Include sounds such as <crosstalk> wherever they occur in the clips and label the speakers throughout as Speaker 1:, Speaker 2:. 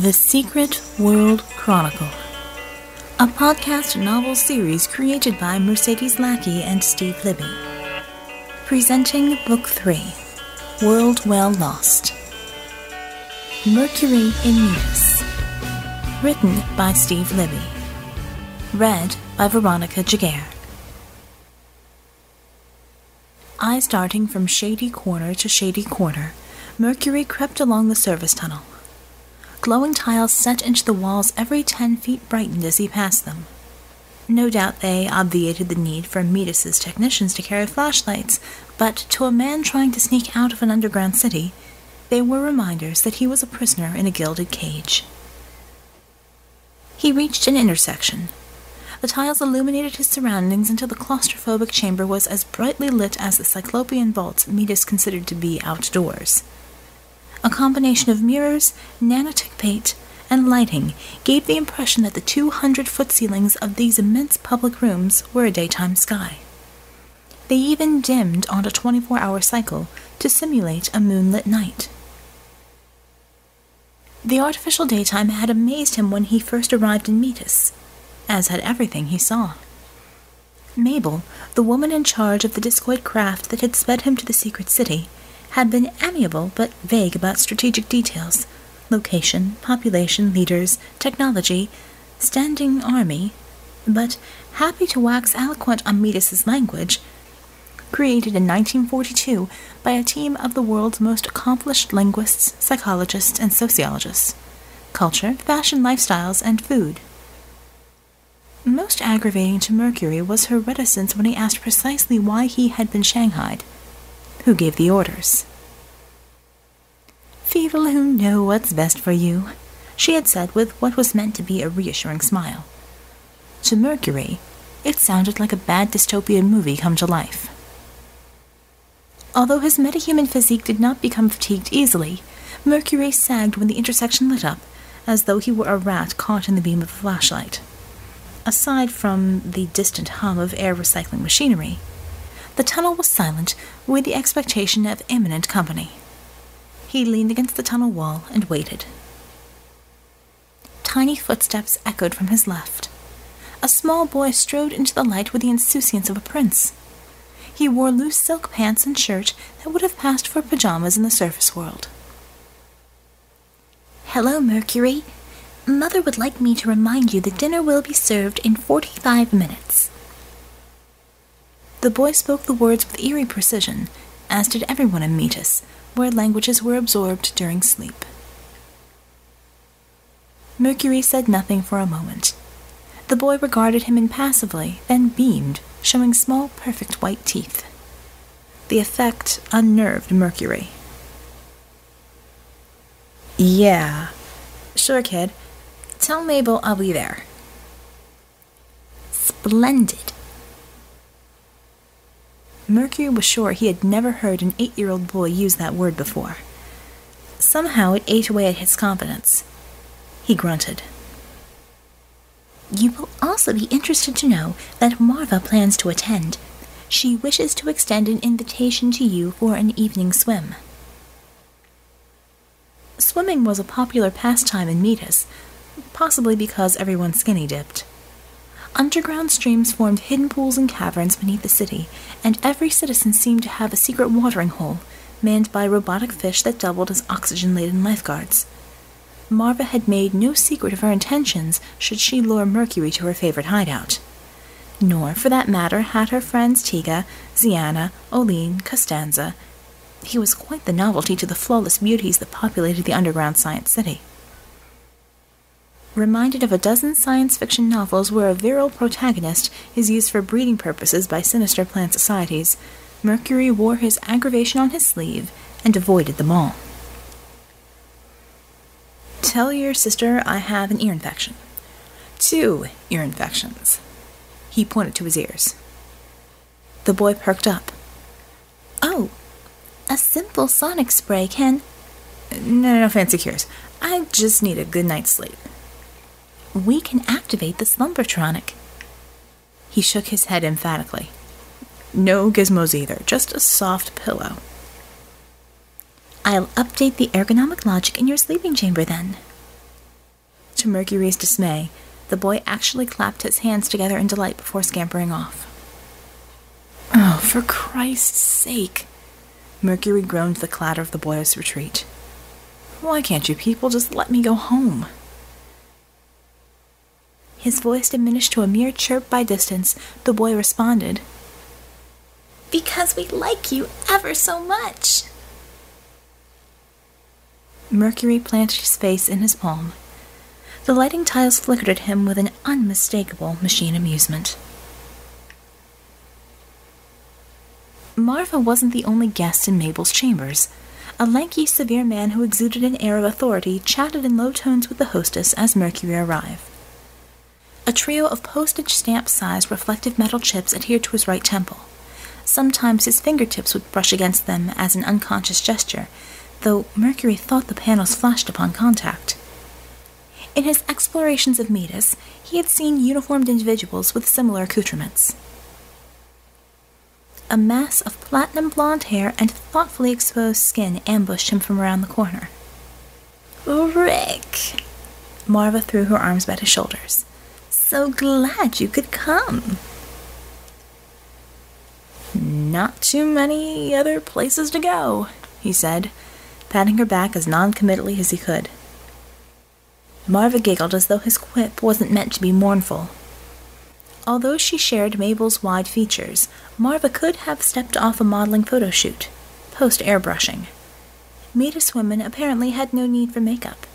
Speaker 1: The Secret World Chronicle, a podcast novel series created by Mercedes Lackey and Steve Libbey. Presenting Book 3 World Well Lost. Mercury in Metis. Written by Steve Libbey. Read by Veronica Giguere. Eyes darting from shady corner to shady corner, Mercury crept along the service tunnel. Glowing tiles set into the walls every ten feet brightened as he passed them. No doubt they obviated the need for Metis's technicians to carry flashlights, but to a man trying to sneak out of an underground city, they were reminders that he was a prisoner in a gilded cage. He reached an intersection. The tiles illuminated his surroundings until the claustrophobic chamber was as brightly lit as the cyclopean vaults Metis considered to be outdoors. A combination of mirrors, nanotech paint, and lighting gave the impression that the 200 foot ceilings of these immense public rooms were a daytime sky. They even dimmed on a 24 hour cycle to simulate a moonlit night. The artificial daytime had amazed him when he first arrived in Metis, as had everything he saw. Mabel, the woman in charge of the discoid craft that had sped him to the secret city, had been amiable but vague about strategic details location, population, leaders, technology, standing army, but happy to wax eloquent on Metis's language, created in 1942 by a team of the world's most accomplished linguists, psychologists, and sociologists. Culture, fashion, lifestyles, and food. Most aggravating to Mercury was her reticence when he asked precisely why he had been shanghaied who gave the orders. People who know what's best for you, she had said with what was meant to be a reassuring smile. To Mercury, it sounded like a bad dystopian movie come to life. Although his metahuman physique did not become fatigued easily, Mercury sagged when the intersection lit up, as though he were a rat caught in the beam of a flashlight. Aside from the distant hum of air recycling machinery, the tunnel was silent, with the expectation of imminent company. He leaned against the tunnel wall and waited. Tiny footsteps echoed from his left. A small boy strode into the light with the insouciance of a prince. He wore loose silk pants and shirt that would have passed for pajamas in the surface world.
Speaker 2: Hello, Mercury. Mother would like me to remind you that dinner will be served in 45 minutes.
Speaker 1: The boy spoke the words with eerie precision, as did everyone in Metis, where languages were absorbed during sleep. Mercury said nothing for a moment. The boy regarded him impassively, then beamed, showing small, perfect white teeth. The effect unnerved Mercury. Yeah. Sure, kid. Tell Mabel I'll be there.
Speaker 2: Splendid.
Speaker 1: Mercury was sure he had never heard an eight year old boy use that word before. Somehow it ate away at his confidence. He grunted.
Speaker 2: You will also be interested to know that Marva plans to attend. She wishes to extend an invitation to you for an evening swim.
Speaker 1: Swimming was a popular pastime in Metis, possibly because everyone skinny dipped. Underground streams formed hidden pools and caverns beneath the city, and every citizen seemed to have a secret watering hole, manned by robotic fish that doubled as oxygen laden lifeguards. Marva had made no secret of her intentions should she lure Mercury to her favorite hideout. Nor, for that matter, had her friends Tiga, Ziana, Oline, Costanza. He was quite the novelty to the flawless beauties that populated the underground science city. Reminded of a dozen science fiction novels where a virile protagonist is used for breeding purposes by sinister plant societies, Mercury wore his aggravation on his sleeve and avoided them all. Tell your sister I have an ear infection. Two ear infections. He pointed to his ears. The boy perked up.
Speaker 2: Oh, a simple sonic spray can.
Speaker 1: No, no fancy cures. I just need a good night's sleep
Speaker 2: we can activate the slumbertronic.
Speaker 1: He shook his head emphatically. No gizmos either, just a soft pillow.
Speaker 2: I'll update the ergonomic logic in your sleeping chamber then.
Speaker 1: to Mercury's dismay, the boy actually clapped his hands together in delight before scampering off. Oh, for Christ's sake! Mercury groaned the clatter of the boy's retreat. Why can't you people just let me go home? His voice diminished to a mere chirp by distance. The boy responded,
Speaker 2: Because we like you ever so much.
Speaker 1: Mercury planted his face in his palm. The lighting tiles flickered at him with an unmistakable machine amusement. Marva wasn't the only guest in Mabel's chambers. A lanky, severe man who exuded an air of authority chatted in low tones with the hostess as Mercury arrived. A trio of postage stamp sized reflective metal chips adhered to his right temple. Sometimes his fingertips would brush against them as an unconscious gesture, though Mercury thought the panels flashed upon contact. In his explorations of Metis, he had seen uniformed individuals with similar accoutrements. A mass of platinum blonde hair and thoughtfully exposed skin ambushed him from around the corner.
Speaker 2: Rick!
Speaker 1: Marva threw her arms about his shoulders.
Speaker 2: So glad you could come.
Speaker 1: Not too many other places to go, he said, patting her back as noncommittally as he could. Marva giggled as though his quip wasn't meant to be mournful. Although she shared Mabel's wide features, Marva could have stepped off a modeling photo shoot, post airbrushing. Metis women apparently had no need for makeup.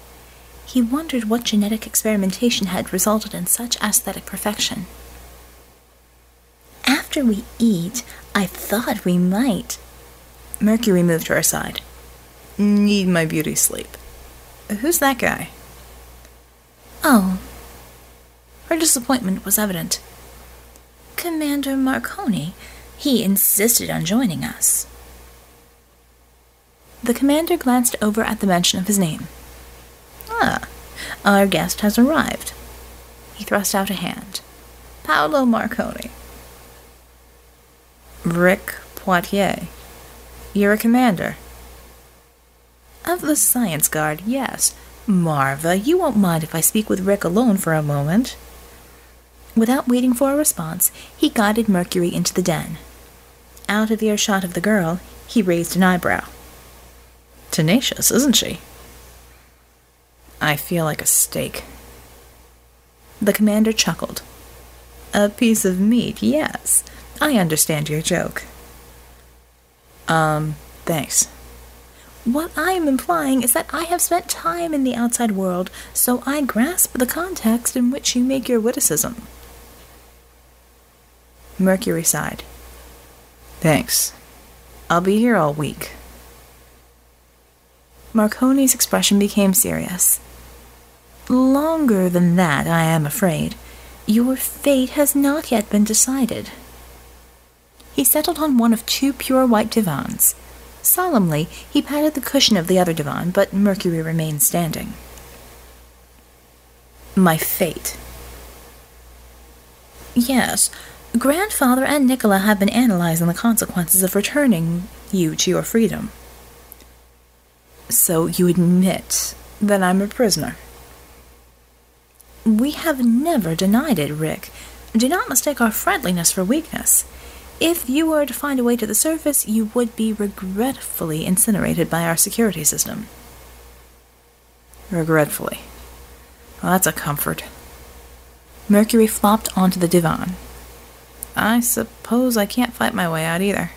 Speaker 1: He wondered what genetic experimentation had resulted in such aesthetic perfection.
Speaker 2: After we eat, I thought we might.
Speaker 1: Mercury moved to her side. Need my beauty sleep. Who's that guy?
Speaker 2: Oh.
Speaker 1: Her disappointment was evident.
Speaker 2: Commander Marconi. He insisted on joining us.
Speaker 1: The commander glanced over at the mention of his name. Our guest has arrived. He thrust out a hand. Paolo Marconi. Rick Poitier. You're a commander. Of the Science Guard, yes. Marva, you won't mind if I speak with Rick alone for a moment. Without waiting for a response, he guided Mercury into the den. Out of earshot of the girl, he raised an eyebrow. Tenacious, isn't she? I feel like a steak. The commander chuckled. A piece of meat, yes. I understand your joke. Um, thanks. What I am implying is that I have spent time in the outside world, so I grasp the context in which you make your witticism. Mercury sighed. Thanks. I'll be here all week. Marconi's expression became serious. Longer than that, I am afraid. Your fate has not yet been decided. He settled on one of two pure white divans. Solemnly, he patted the cushion of the other divan, but Mercury remained standing. My fate. Yes, Grandfather and Nikola have been analyzing the consequences of returning you to your freedom. So you admit that I'm a prisoner? We have never denied it, Rick. Do not mistake our friendliness for weakness. If you were to find a way to the surface, you would be regretfully incinerated by our security system. Regretfully. Well, that's a comfort. Mercury flopped onto the divan. I suppose I can't fight my way out either.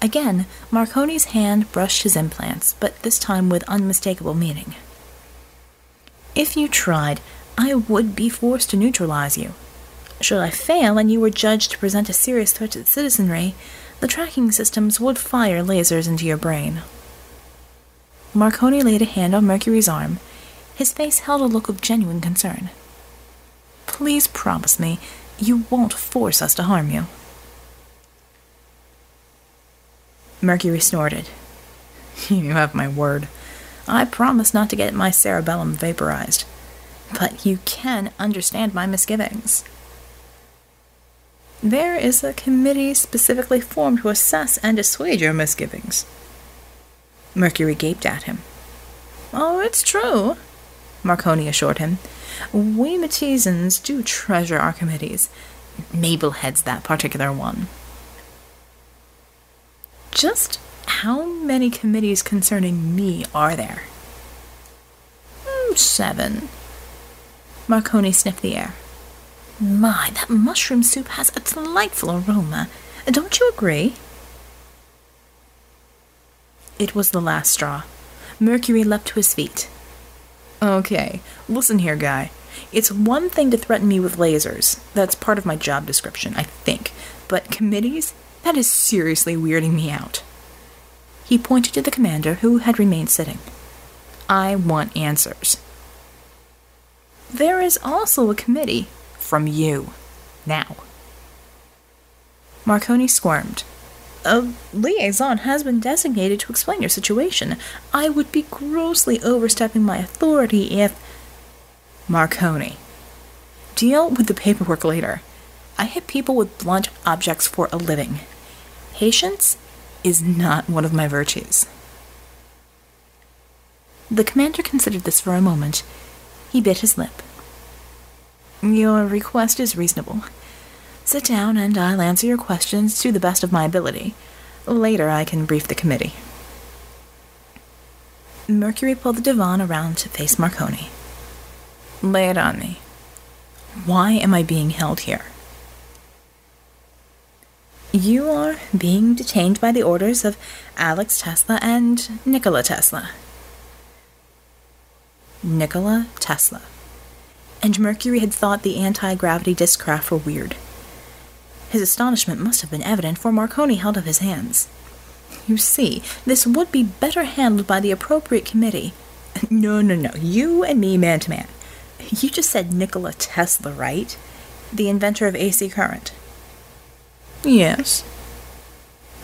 Speaker 1: Again, Marconi's hand brushed his implants, but this time with unmistakable meaning. If you tried, I would be forced to neutralize you. Should I fail and you were judged to present a serious threat to the citizenry, the tracking systems would fire lasers into your brain. Marconi laid a hand on Mercury's arm. His face held a look of genuine concern. Please promise me you won't force us to harm you. Mercury snorted. <laughs> You have my word. I promise not to get my cerebellum vaporized. But you can understand my misgivings. There is a committee specifically formed to assess and assuage your misgivings. Mercury gaped at him. Oh, it's true. Marconi assured him. We Matizans do treasure our committees. Mabel heads that particular one. Just how many committees concerning me are there? Hmm, seven. Marconi sniffed the air. My, that mushroom soup has a delightful aroma. Don't you agree? It was the last straw. Mercury leapt to his feet. Okay, listen here, guy. It's one thing to threaten me with lasers. That's part of my job description, I think. But committees? That is seriously weirding me out. He pointed to the commander, who had remained sitting. I want answers. There is also a committee from you. Now. Marconi squirmed. A liaison has been designated to explain your situation. I would be grossly overstepping my authority if. Marconi. Deal with the paperwork later. I hit people with blunt objects for a living. Patience is not one of my virtues. The commander considered this for a moment. He bit his lip. Your request is reasonable. Sit down and I'll answer your questions to the best of my ability. Later I can brief the committee. Mercury pulled the divan around to face Marconi. Lay it on me. Why am I being held here? You are being detained by the orders of Alex Tesla and Nikola Tesla. Nikola Tesla. And Mercury had thought the anti gravity disc craft were weird. His astonishment must have been evident, for Marconi held up his hands. You see, this would be better handled by the appropriate committee. No, no, no. You and me, man to man. You just said Nikola Tesla, right? The inventor of AC current. Yes.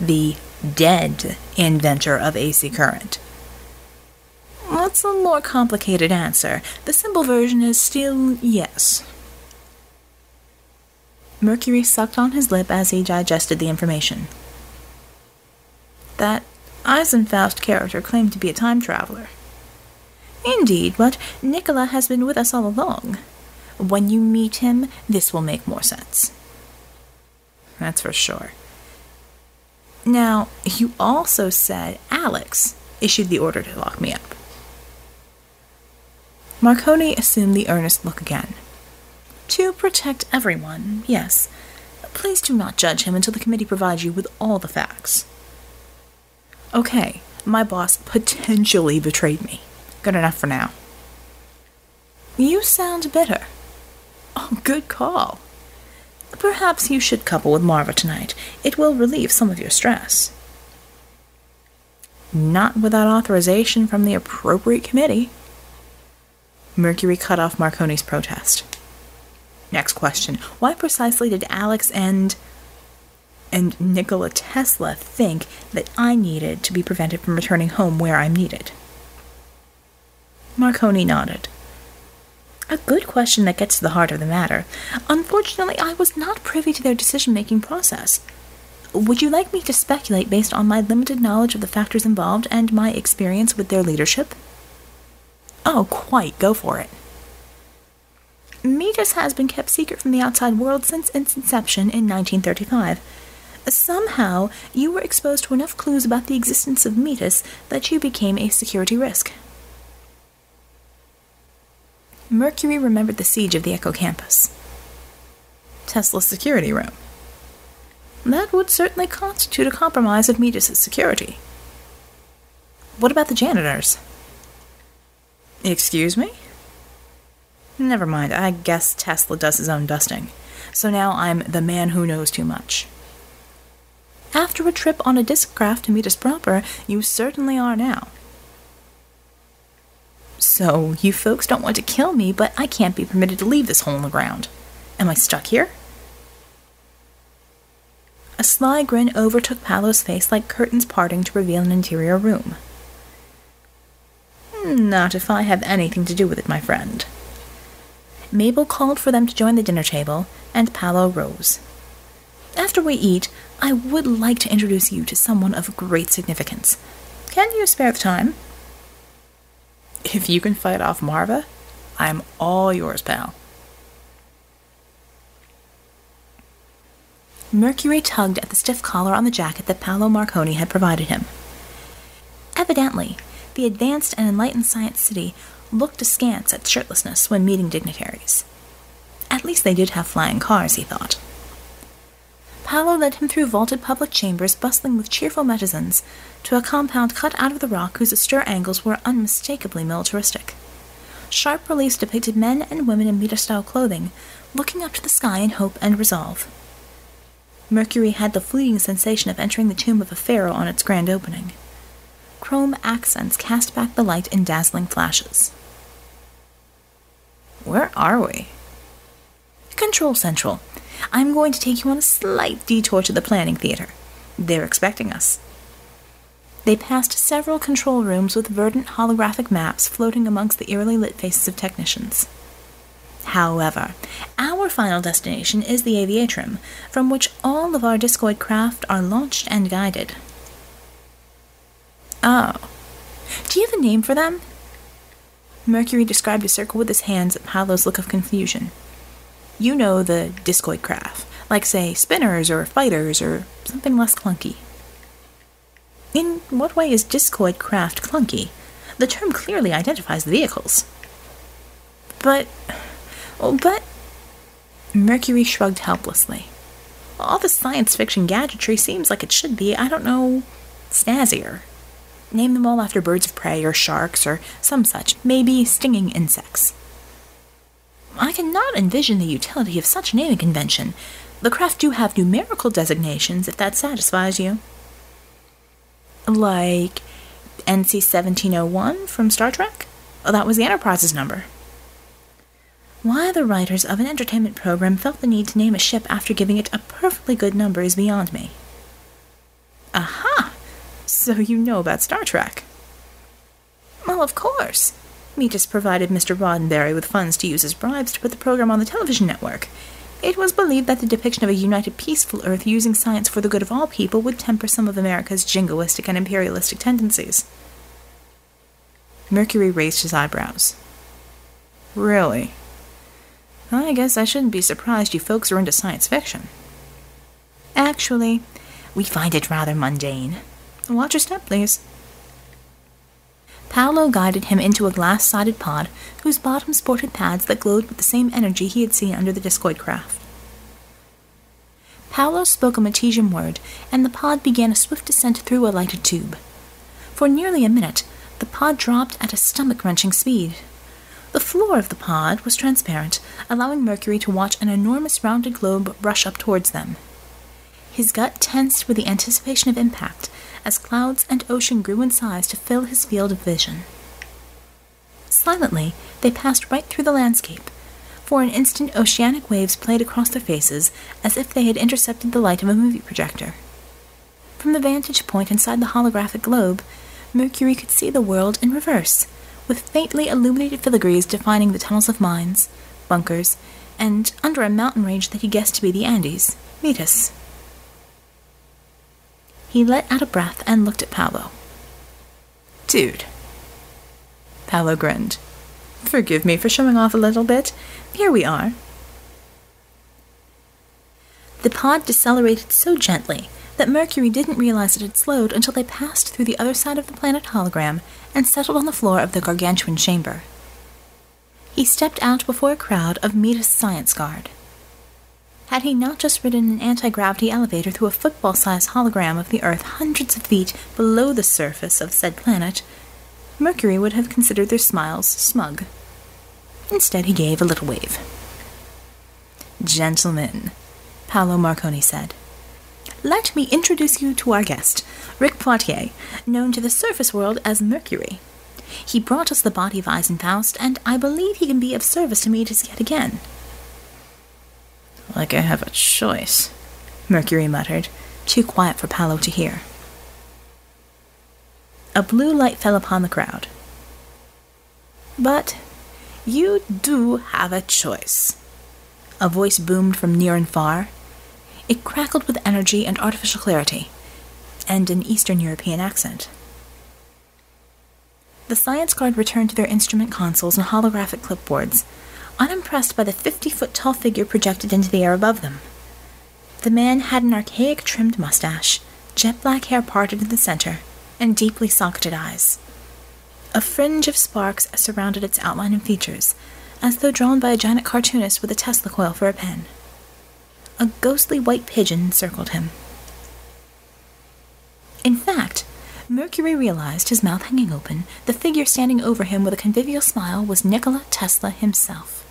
Speaker 1: The dead inventor of AC current. That's a more complicated answer. The simple version is still yes. Mercury sucked on his lip as he digested the information. That Eisenfaust character claimed to be a time traveler. Indeed, but Nikola has been with us all along. When you meet him, this will make more sense. That's for sure. Now, you also said Alex issued the order to lock me up. Marconi assumed the earnest look again. To protect everyone, yes. Please do not judge him until the committee provides you with all the facts. Okay, my boss potentially betrayed me. Good enough for now. You sound bitter. Oh, good call. Perhaps you should couple with Marva tonight. It will relieve some of your stress. Not without authorization from the appropriate committee. Mercury cut off Marconi's protest. Next question. Why precisely did Alex and and Nikola Tesla think that I needed to be prevented from returning home where I'm needed? Marconi nodded. A good question that gets to the heart of the matter. Unfortunately, I was not privy to their decision making process. Would you like me to speculate based on my limited knowledge of the factors involved and my experience with their leadership? Oh, quite. Go for it. Metis has been kept secret from the outside world since its inception in 1935. Somehow, you were exposed to enough clues about the existence of Metis that you became a security risk. Mercury remembered the siege of the Echo campus. Tesla's security room. That would certainly constitute a compromise of Metis' security. What about the janitors? Excuse me? Never mind, I guess Tesla does his own dusting. So now I'm the man who knows too much. After a trip on a disc craft to Metis proper, you certainly are now. So, you folks don't want to kill me, but I can't be permitted to leave this hole in the ground. Am I stuck here? A sly grin overtook Paolo's face like curtains parting to reveal an interior room. Not if I have anything to do with it, my friend. Mabel called for them to join the dinner table, and Paolo rose. After we eat, I would like to introduce you to someone of great significance. Can you spare the time? If you can fight off Marva, I'm all yours, pal.
Speaker 2: Mercury tugged at the stiff collar on the jacket that Paolo Marconi had provided him. Evidently, the advanced and enlightened Science City looked askance at shirtlessness when meeting dignitaries. At least they did have flying cars, he thought. Paolo led him through vaulted public chambers bustling with cheerful medicines to a compound cut out of the rock whose austere angles were unmistakably militaristic. Sharp reliefs depicted men and women in Mita-style clothing, looking up to the sky in hope and resolve. Mercury had the fleeting sensation of entering the tomb of a pharaoh on its grand opening. Chrome accents cast back the light in dazzling flashes.
Speaker 1: Where are we?
Speaker 2: Control Central. I'm going to take you on a slight detour to the planning theater. They're expecting us. They passed several control rooms with verdant holographic maps floating amongst the eerily lit faces of technicians. However, our final destination is the aviatrium, from which all of our discoid craft are launched and guided.
Speaker 1: Oh.
Speaker 2: Do you have a name for them? Mercury described a circle with his hands at Paolo's look of confusion.
Speaker 1: You know the discoid craft, like, say, spinners or fighters or something less clunky.
Speaker 2: In what way is discoid craft clunky? The term clearly identifies the vehicles.
Speaker 1: But.
Speaker 2: Oh, but. Mercury shrugged helplessly. All the science fiction gadgetry seems like it should be, I don't know, snazzier. Name them all after birds of prey or sharks or some such, maybe stinging insects. I cannot envision the utility of such naming convention. The craft do have numerical designations, if that satisfies you.
Speaker 1: Like NC 1701 from Star Trek? Oh, that was the Enterprise's number.
Speaker 2: Why the writers of an entertainment program felt the need to name a ship after giving it a perfectly good number is beyond me.
Speaker 1: Aha! So you know about Star Trek?
Speaker 2: Well, of course. Metis provided Mr. Roddenberry with funds to use as bribes to put the program on the television network. It was believed that the depiction of a united, peaceful Earth using science for the good of all people would temper some of America's jingoistic and imperialistic tendencies.
Speaker 1: Mercury raised his eyebrows. Really? I guess I shouldn't be surprised you folks are into science fiction.
Speaker 2: Actually, we find it rather mundane.
Speaker 1: Watch your step, please.
Speaker 2: Paolo guided him into a glass sided pod whose bottom sported pads that glowed with the same energy he had seen under the discoid craft. Paolo spoke a Metesian word, and the pod began a swift descent through a lighted tube. For nearly a minute, the pod dropped at a stomach wrenching speed. The floor of the pod was transparent, allowing Mercury to watch an enormous rounded globe rush up towards them. His gut tensed with the anticipation of impact as clouds and ocean grew in size to fill his field of vision. Silently, they passed right through the landscape. For an instant, oceanic waves played across their faces as if they had intercepted the light of a movie projector. From the vantage point inside the holographic globe, Mercury could see the world in reverse, with faintly illuminated filigrees defining the tunnels of mines, bunkers, and, under a mountain range that he guessed to be the Andes, Metis. He let out a breath and looked at Paolo.
Speaker 1: Dude. Paolo grinned. Forgive me for showing off a little bit. Here we are.
Speaker 2: The pod decelerated so gently that Mercury didn't realize it had slowed until they passed through the other side of the planet hologram and settled on the floor of the gargantuan chamber. He stepped out before a crowd of Metis Science Guard. Had he not just ridden an anti gravity elevator through a football sized hologram of the Earth hundreds of feet below the surface of said planet, Mercury would have considered their smiles smug. Instead, he gave a little wave.
Speaker 1: Gentlemen, Paolo Marconi said,
Speaker 2: let me introduce you to our guest, Rick Poitier, known to the surface world as Mercury. He brought us the body of Eisenfaust, and I believe he can be of service to Metis yet again.
Speaker 1: Like I have a choice, Mercury muttered, too quiet for Paolo to hear.
Speaker 2: A blue light fell upon the crowd.
Speaker 1: But you do have a choice. A voice boomed from near and far. It crackled with energy and artificial clarity, and an Eastern European accent.
Speaker 2: The science guard returned to their instrument consoles and holographic clipboards, unimpressed by the fifty foot tall figure projected into the air above them. The man had an archaic trimmed mustache, jet black hair parted in the center, and deeply socketed eyes. A fringe of sparks surrounded its outline and features, as though drawn by a giant cartoonist with a Tesla coil for a pen. A ghostly white pigeon circled him. In fact, Mercury realized, his mouth hanging open, the figure standing over him with a convivial smile was Nikola Tesla himself.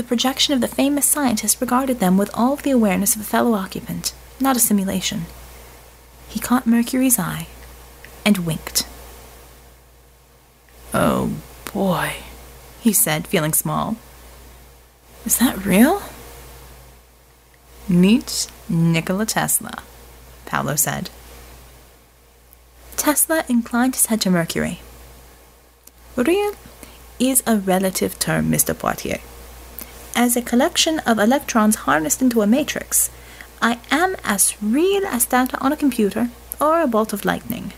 Speaker 2: The projection of the famous scientist regarded them with all the awareness of a fellow occupant, not a simulation. He caught Mercury's eye and winked.
Speaker 1: Oh boy, he said, feeling small. Is that real? Meet Nikola Tesla, Paolo said.
Speaker 2: Tesla inclined his head to Mercury.
Speaker 1: Real is a relative term, Mr. Poitier. As a collection of electrons harnessed into a matrix, I am as real as data on a computer or a bolt of lightning.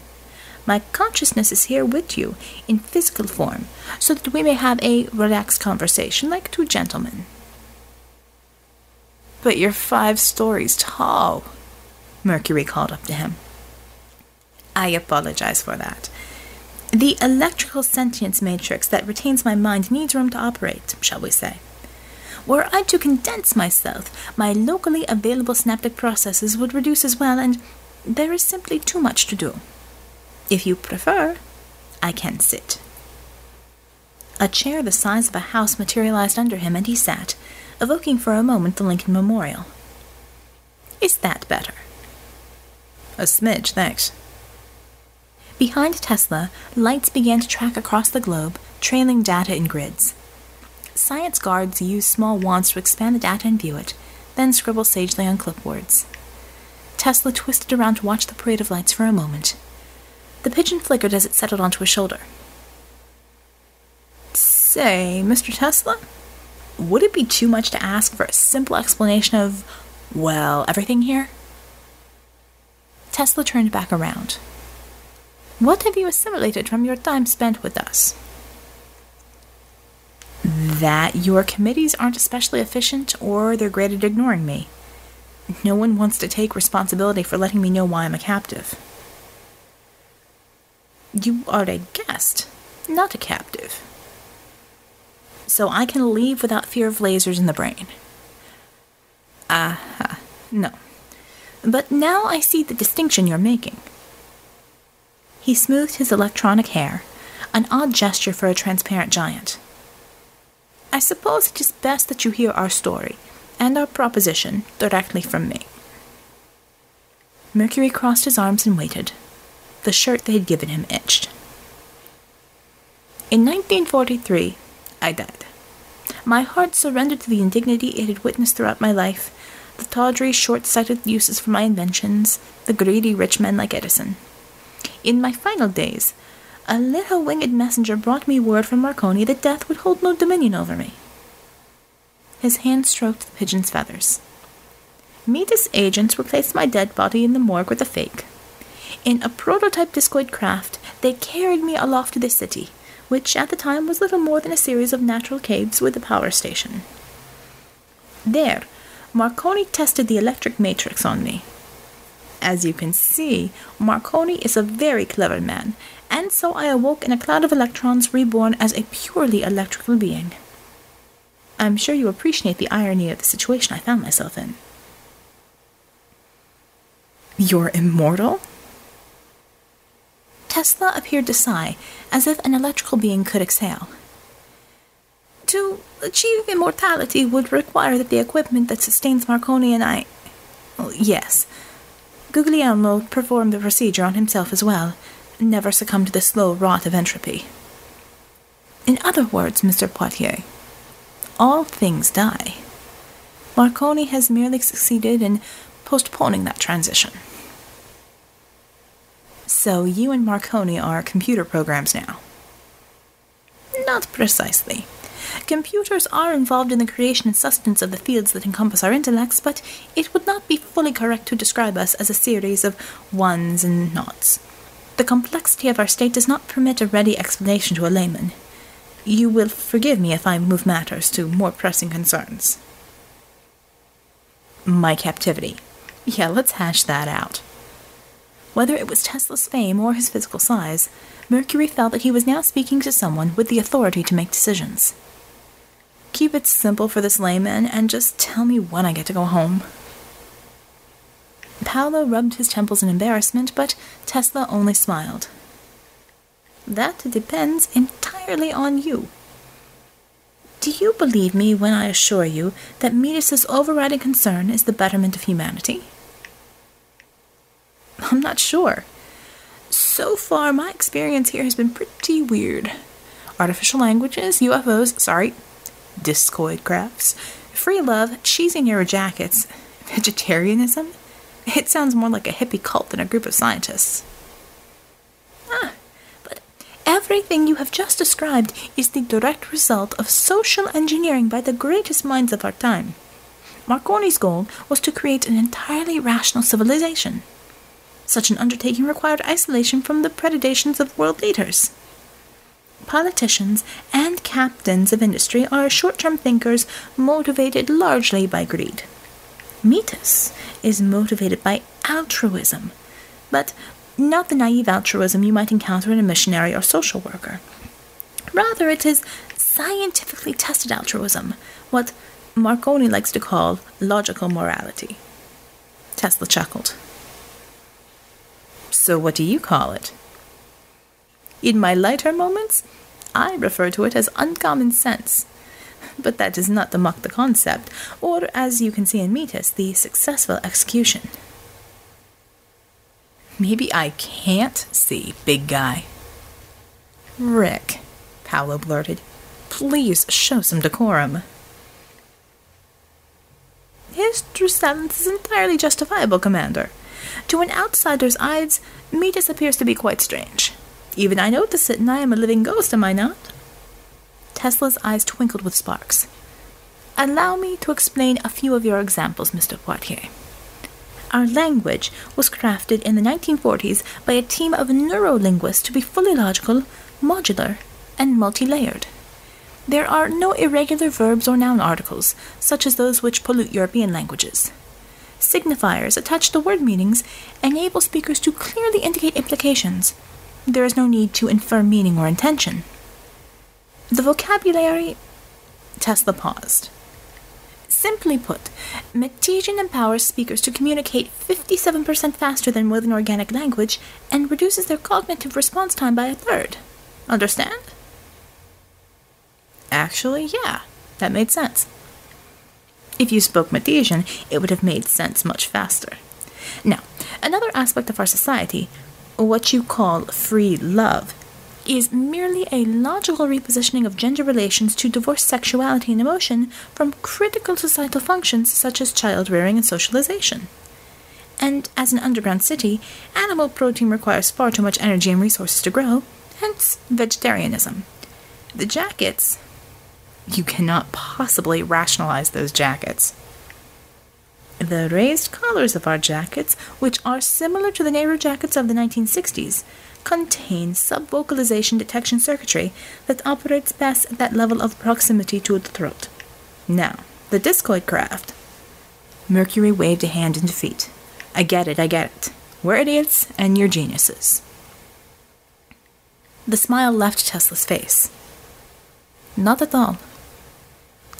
Speaker 1: My consciousness is here with you in physical form, so that we may have a relaxed conversation like two gentlemen. But you're five stories tall, Mercury called up to him. I apologize for that. The electrical sentience matrix that retains my mind needs room to operate, shall we say. Were I to condense myself, my locally available synaptic processes would reduce as well, and there is simply too much to do. If you prefer, I can sit. A chair the size of a house materialized under him, and he sat, evoking for a moment the Lincoln Memorial. Is that better? A smidge, thanks. Behind Tesla, lights began to track across the globe, trailing data in grids. Science guards use small wands to expand the data and view it, then scribble sagely on clipboards. Tesla twisted around to watch the parade of lights for a moment. The pigeon flickered as it settled onto his shoulder. Say, Mr. Tesla, would it be too much to ask for a simple explanation of, well, everything here? Tesla turned back around. What have you assimilated from your time spent with us? That your committees aren't especially efficient or they're great at ignoring me. No one wants to take responsibility for letting me know why I'm a captive. You are a guest, not a captive. So I can leave without fear of lasers in the brain. Ah, uh, no. But now I see the distinction you're making. He smoothed his electronic hair, an odd gesture for a transparent giant. I suppose it is best that you hear our story and our proposition directly from me. Mercury crossed his arms and waited. The shirt they had given him itched. In 1943, I died. My heart surrendered to the indignity it had witnessed throughout my life, the tawdry, short sighted uses for my inventions, the greedy rich men like Edison. In my final days, a little winged messenger brought me word from Marconi that death would hold no dominion over me. His hand stroked the pigeon's feathers. Metis agents replaced my dead body in the morgue with a fake. In a prototype discoid craft, they carried me aloft to the city, which at the time was little more than a series of natural caves with a power station. There, Marconi tested the electric matrix on me. As you can see, Marconi is a very clever man, and so I awoke in a cloud of electrons reborn as a purely electrical being. I'm sure you appreciate the irony of the situation I found myself in. You're immortal? Tesla appeared to sigh, as if an electrical being could exhale. To achieve immortality would require that the equipment that sustains Marconi and I. Well, yes, Guglielmo performed the procedure on himself as well, never succumb to the slow rot of entropy. In other words, Mr. Poitier, all things die. Marconi has merely succeeded in postponing that transition. So you and Marconi are computer programs now? Not precisely. Computers are involved in the creation and sustenance of the fields that encompass our intellects, but it would not be fully correct to describe us as a series of ones and noughts. The complexity of our state does not permit a ready explanation to a layman. You will forgive me if I move matters to more pressing concerns. My captivity. Yeah, let's hash that out. Whether it was Tesla's fame or his physical size, Mercury felt that he was now speaking to someone with the authority to make decisions. Keep it simple for this layman and just tell me when I get to go home. Paolo rubbed his temples in embarrassment, but Tesla only smiled. That depends entirely on you. Do you believe me when I assure you that Metis's overriding concern is the betterment of humanity? I'm not sure. So far, my experience here has been pretty weird. Artificial languages, UFOs, sorry, discoid crafts, free love, cheesy Nehru jackets, <laughs> vegetarianism. It sounds more like a hippie cult than a group of scientists. Ah, but everything you have just described is the direct result of social engineering by the greatest minds of our time. Marconi's goal was to create an entirely rational civilization. Such an undertaking required isolation from the predations of world leaders. Politicians and captains of industry are short term thinkers motivated largely by greed. Metis is motivated by altruism, but not the naive altruism you might encounter in a missionary or social worker. Rather, it is scientifically tested altruism, what Marconi likes to call logical morality. Tesla chuckled. So, what do you call it? In my lighter moments, I refer to it as uncommon sense. But that does not mock the concept, or, as you can see in Metis, the successful execution. Maybe I can't see, big guy. Rick, Paolo blurted, please show some decorum. His true silence is entirely justifiable, Commander. To an outsider's eyes, Metis appears to be quite strange. Even I notice it, and I am a living ghost, am I not? Tesla's eyes twinkled with sparks. Allow me to explain a few of your examples, Mr. Poitier. Our language was crafted in the 1940s by a team of neurolinguists to be fully logical, modular, and multi layered. There are no irregular verbs or noun articles, such as those which pollute European languages signifiers attached to word meanings enable speakers to clearly indicate implications. There is no need to infer meaning or intention. The vocabulary. Tesla paused. Simply put, Metesian empowers speakers to communicate 57% faster than with an organic language and reduces their cognitive response time by a third. Understand? Actually, yeah, that made sense. If you spoke Metesian, it would have made sense much faster. Now, another aspect of our society, what you call free love, is merely a logical repositioning of gender relations to divorce sexuality and emotion from critical societal functions such as child rearing and socialization. And as an underground city, animal protein requires far too much energy and resources to grow, hence vegetarianism. The jackets, you cannot possibly rationalize those jackets. The raised collars of our jackets, which are similar to the Nehru jackets of the 1960s, contain subvocalization detection circuitry that operates best at that level of proximity to the throat. Now, the discoid craft. Mercury waved a hand in defeat. I get it, I get it. We're idiots, and you're geniuses. The smile left Tesla's face. Not at all.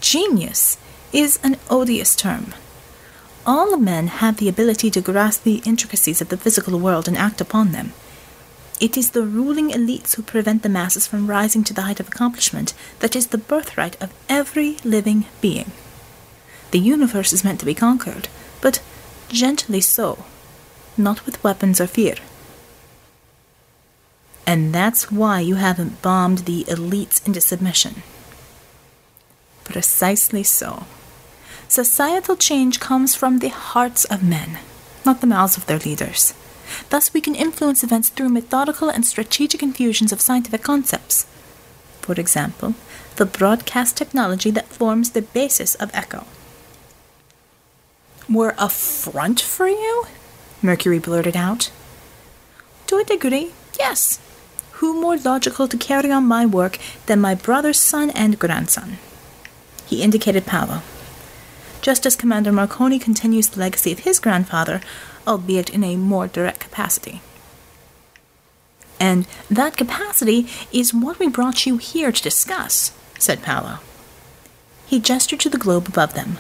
Speaker 1: Genius is an odious term. All men have the ability to grasp the intricacies of the physical world and act upon them. It is the ruling elites who prevent the masses from rising to the height of accomplishment that is the birthright of every living being. The universe is meant to be conquered, but gently so, not with weapons or fear. And that's why you haven't bombed the elites into submission. Precisely so. Societal change comes from the hearts of men, not the mouths of their leaders. Thus, we can influence events through methodical and strategic infusions of scientific concepts. For example, the broadcast technology that forms the basis of Echo. We're a front for you? Mercury blurted out. To a degree, Yes, who more logical to carry on my work than my brother's son and grandson? He indicated Paolo. Just as Commander Marconi continues the legacy of his grandfather, albeit in a more direct capacity. And that capacity is what we brought you here to discuss, said Paolo. He gestured to the globe above them.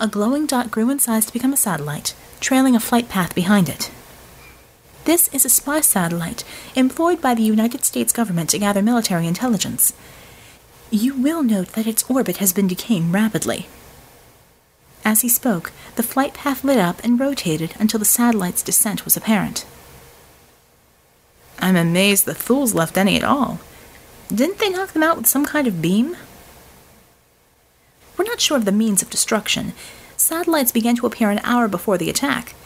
Speaker 1: A glowing dot grew in size to become a satellite, trailing a flight path behind it. This is a spy satellite employed by the United States government to gather military intelligence. You will note that its orbit has been decaying rapidly. As he spoke, the flight path lit up and rotated until the satellite's descent was apparent. I'm amazed the Thuls left any at all. Didn't they knock them out with some kind of beam? We're not sure of the means of destruction. Satellites began to appear an hour before the attack,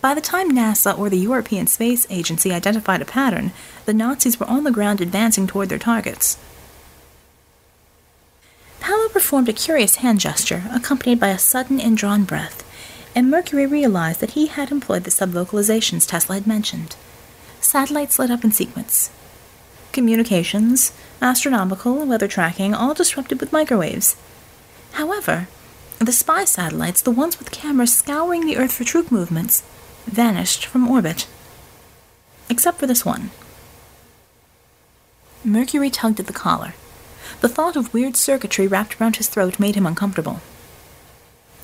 Speaker 1: by the time NASA or the European Space Agency identified a pattern, the Nazis were on the ground advancing toward their targets. Paolo performed a curious hand gesture, accompanied by a sudden indrawn breath, and Mercurye realized that he had employed the subvocalizations Tesla had mentioned. Satellites lit up in sequence. Communications, astronomical, weather tracking, all disrupted with microwaves. However, the spy satellites, the ones with cameras scouring the Earth for troop movements, vanished from orbit. Except for this one. Mercurye tugged at the collar. The thought of weird circuitry wrapped around his throat made him uncomfortable.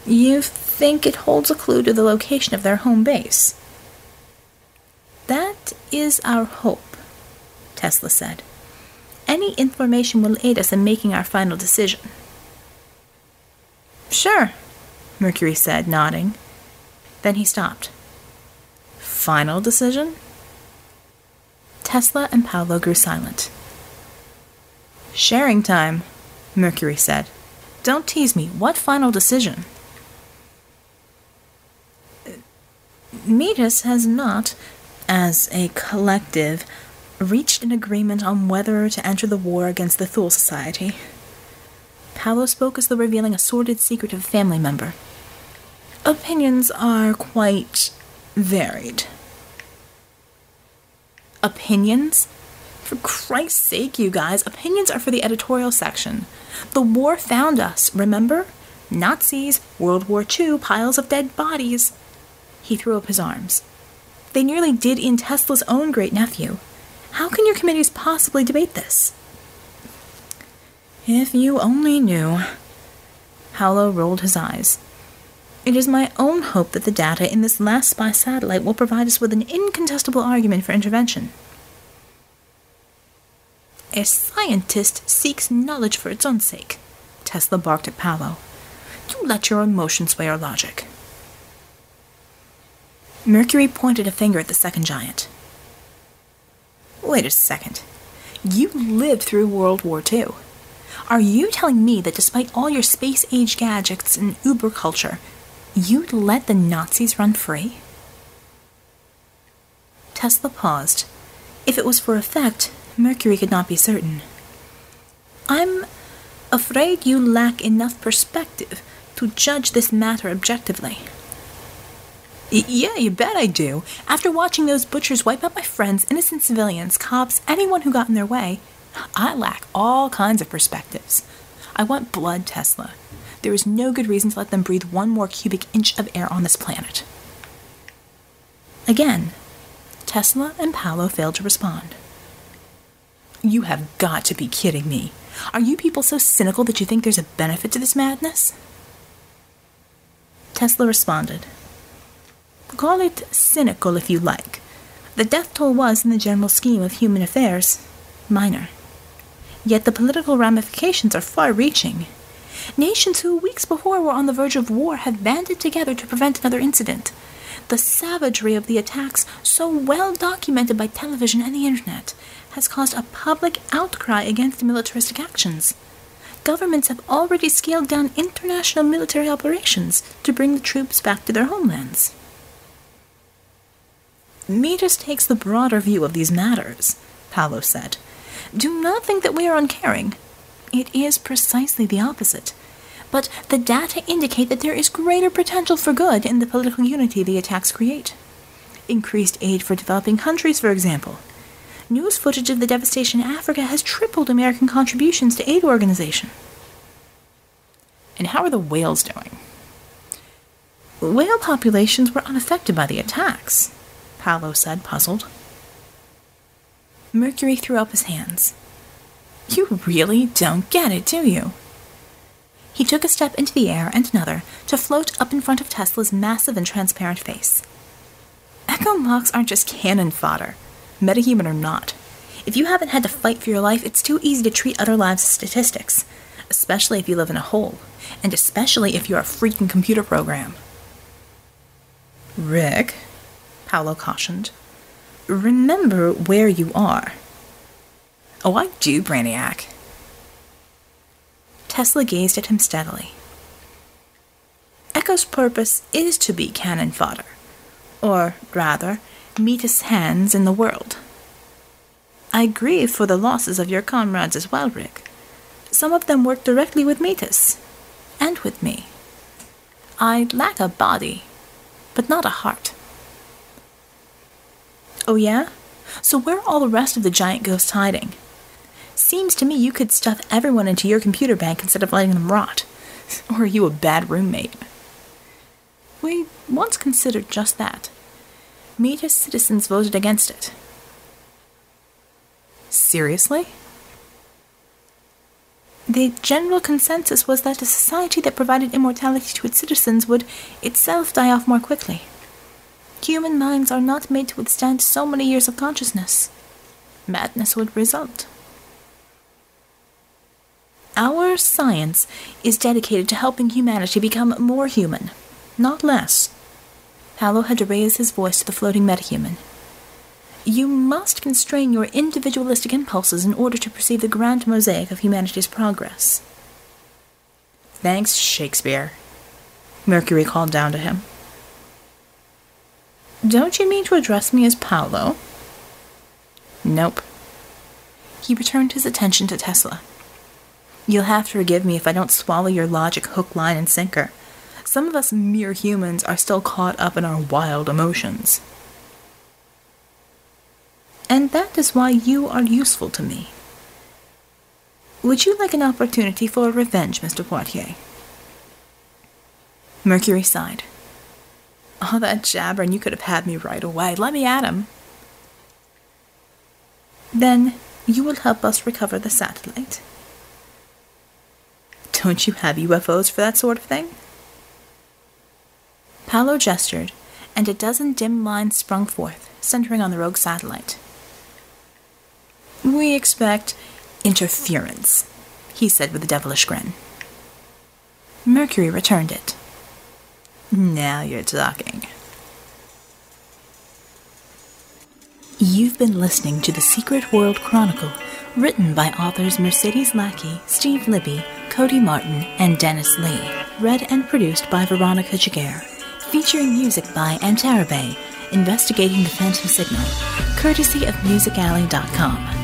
Speaker 1: You think it holds a clue to the location of their home base? That is our hope, Tesla said. Any information will aid us in making our final decision. Sure, Mercurye said, nodding. Then he stopped final decision? Tesla and Paolo grew silent. Sharing time, Mercurye said. Don't tease me. What final decision? Metis has not, as a collective, reached an agreement on whether to enter the war against the Thule Society. Paolo spoke as though revealing a sordid secret of a family member. Opinions are quite varied opinions? For Christ's sake, you guys, opinions are for the editorial section. The war found us, remember? Nazis, World War II, piles of dead bodies. He threw up his arms. They nearly did in Tesla's own great nephew. How can your committees possibly debate this? If you only knew. Paolo rolled his eyes. It is my own hope that the data in this last spy satellite will provide us with an incontestable argument for intervention. A scientist seeks knowledge for its own sake, Tesla barked at Paolo. You let your emotions sway your logic. Mercurye pointed a finger at the second giant. Wait a second. You lived through World War II. Are you telling me that despite all your space age gadgets and uber culture, You'd let the Nazis run free? Tesla paused. If it was for effect, Mercurye could not be certain. I'm afraid you lack enough perspective to judge this matter objectively. Yeah, you bet I do. After watching those butchers wipe out my friends, innocent civilians, cops, anyone who got in their way, I lack all kinds of perspectives. I want blood, Tesla there is no good reason to let them breathe one more cubic inch of air on this planet. Again, Tesla and Paolo failed to respond. You have got to be kidding me. Are you people so cynical that you think there's a benefit to this madness? Tesla responded. Call it cynical if you like. The death toll was, in the general scheme of human affairs, minor. Yet the political ramifications are far reaching Nations who weeks before were on the verge of war have banded together to prevent another incident. The savagery of the attacks, so well documented by television and the internet, has caused a public outcry against militaristic actions. Governments have already scaled down international military operations to bring the troops back to their homelands. Metis takes the broader view of these matters, Paolo said. Do not think that we are uncaring. It is precisely the opposite. But the data indicate that there is greater potential for good in the political unity the attacks create. Increased aid for developing countries, for example. News footage of the devastation in Africa has tripled American contributions to aid organization.
Speaker 2: And how are the whales doing?
Speaker 1: Whale populations were unaffected by the attacks, Paolo said, puzzled. Mercurye threw up his hands. You really don't get it, do you? He took a step into the air and another to float up in front of Tesla's massive and transparent face. Echo mocks aren't just cannon fodder, metahuman or not. If you haven't had to fight for your life, it's too easy to treat other lives as statistics, especially if you live in a hole, and especially if you're a freaking computer program.
Speaker 2: Rick, Paolo cautioned,
Speaker 1: remember where you are.
Speaker 2: Oh, I do, Brainiac.
Speaker 1: Tesla gazed at him steadily. Echo's purpose is to be cannon fodder, or rather, Metis hands in the world. I grieve for the losses of your comrades as well, Rick. Some of them work directly with Metis, and with me. I lack a body, but not a heart. Oh, yeah? So where are all the rest of the giant ghosts hiding? Seems to me you could stuff everyone into your computer bank instead of letting them rot. <laughs> Or are you a bad roommate? We once considered just that. Metis citizens voted against it.
Speaker 2: Seriously?
Speaker 1: The general consensus was that a society that provided immortality to its citizens would itself die off more quickly. Human minds are not made to withstand so many years of consciousness. Madness would result. Our science is dedicated to helping humanity become more human, not less. Paolo had to raise his voice to the floating metahuman. You must constrain your individualistic impulses in order to perceive the grand mosaic of humanity's progress.
Speaker 2: Thanks, Shakespeare. Mercurye called down to him.
Speaker 1: Don't you mean to address me as Paolo?
Speaker 2: Nope.
Speaker 1: He returned his attention to Tesla. You'll have to forgive me if I don't swallow your logic hook, line, and sinker. Some of us mere humans are still caught up in our wild emotions. And that is why you are useful to me. Would you like an opportunity for revenge, Mr. Poitier?
Speaker 2: Mercurye sighed. All that jabber, and you could have had me right away. Let me at him.
Speaker 1: Then you will help us recover the satellite.
Speaker 2: Don't you have UFOs for that sort of thing?
Speaker 1: Paolo gestured, and a dozen dim lines sprung forth, centering on the rogue satellite.
Speaker 2: We expect interference, he said with a devilish grin.
Speaker 1: Mercurye returned it.
Speaker 2: Now you're talking.
Speaker 1: You've been listening to The Secret World Chronicle, written by authors Mercedes Lackey, Steve Libbey, Cody Martin, and Dennis Lee. Read and produced by Veronica Giguere. Featuring music by Antarabe, Investigating the Phantom Signal, courtesy of MusicAlley.com.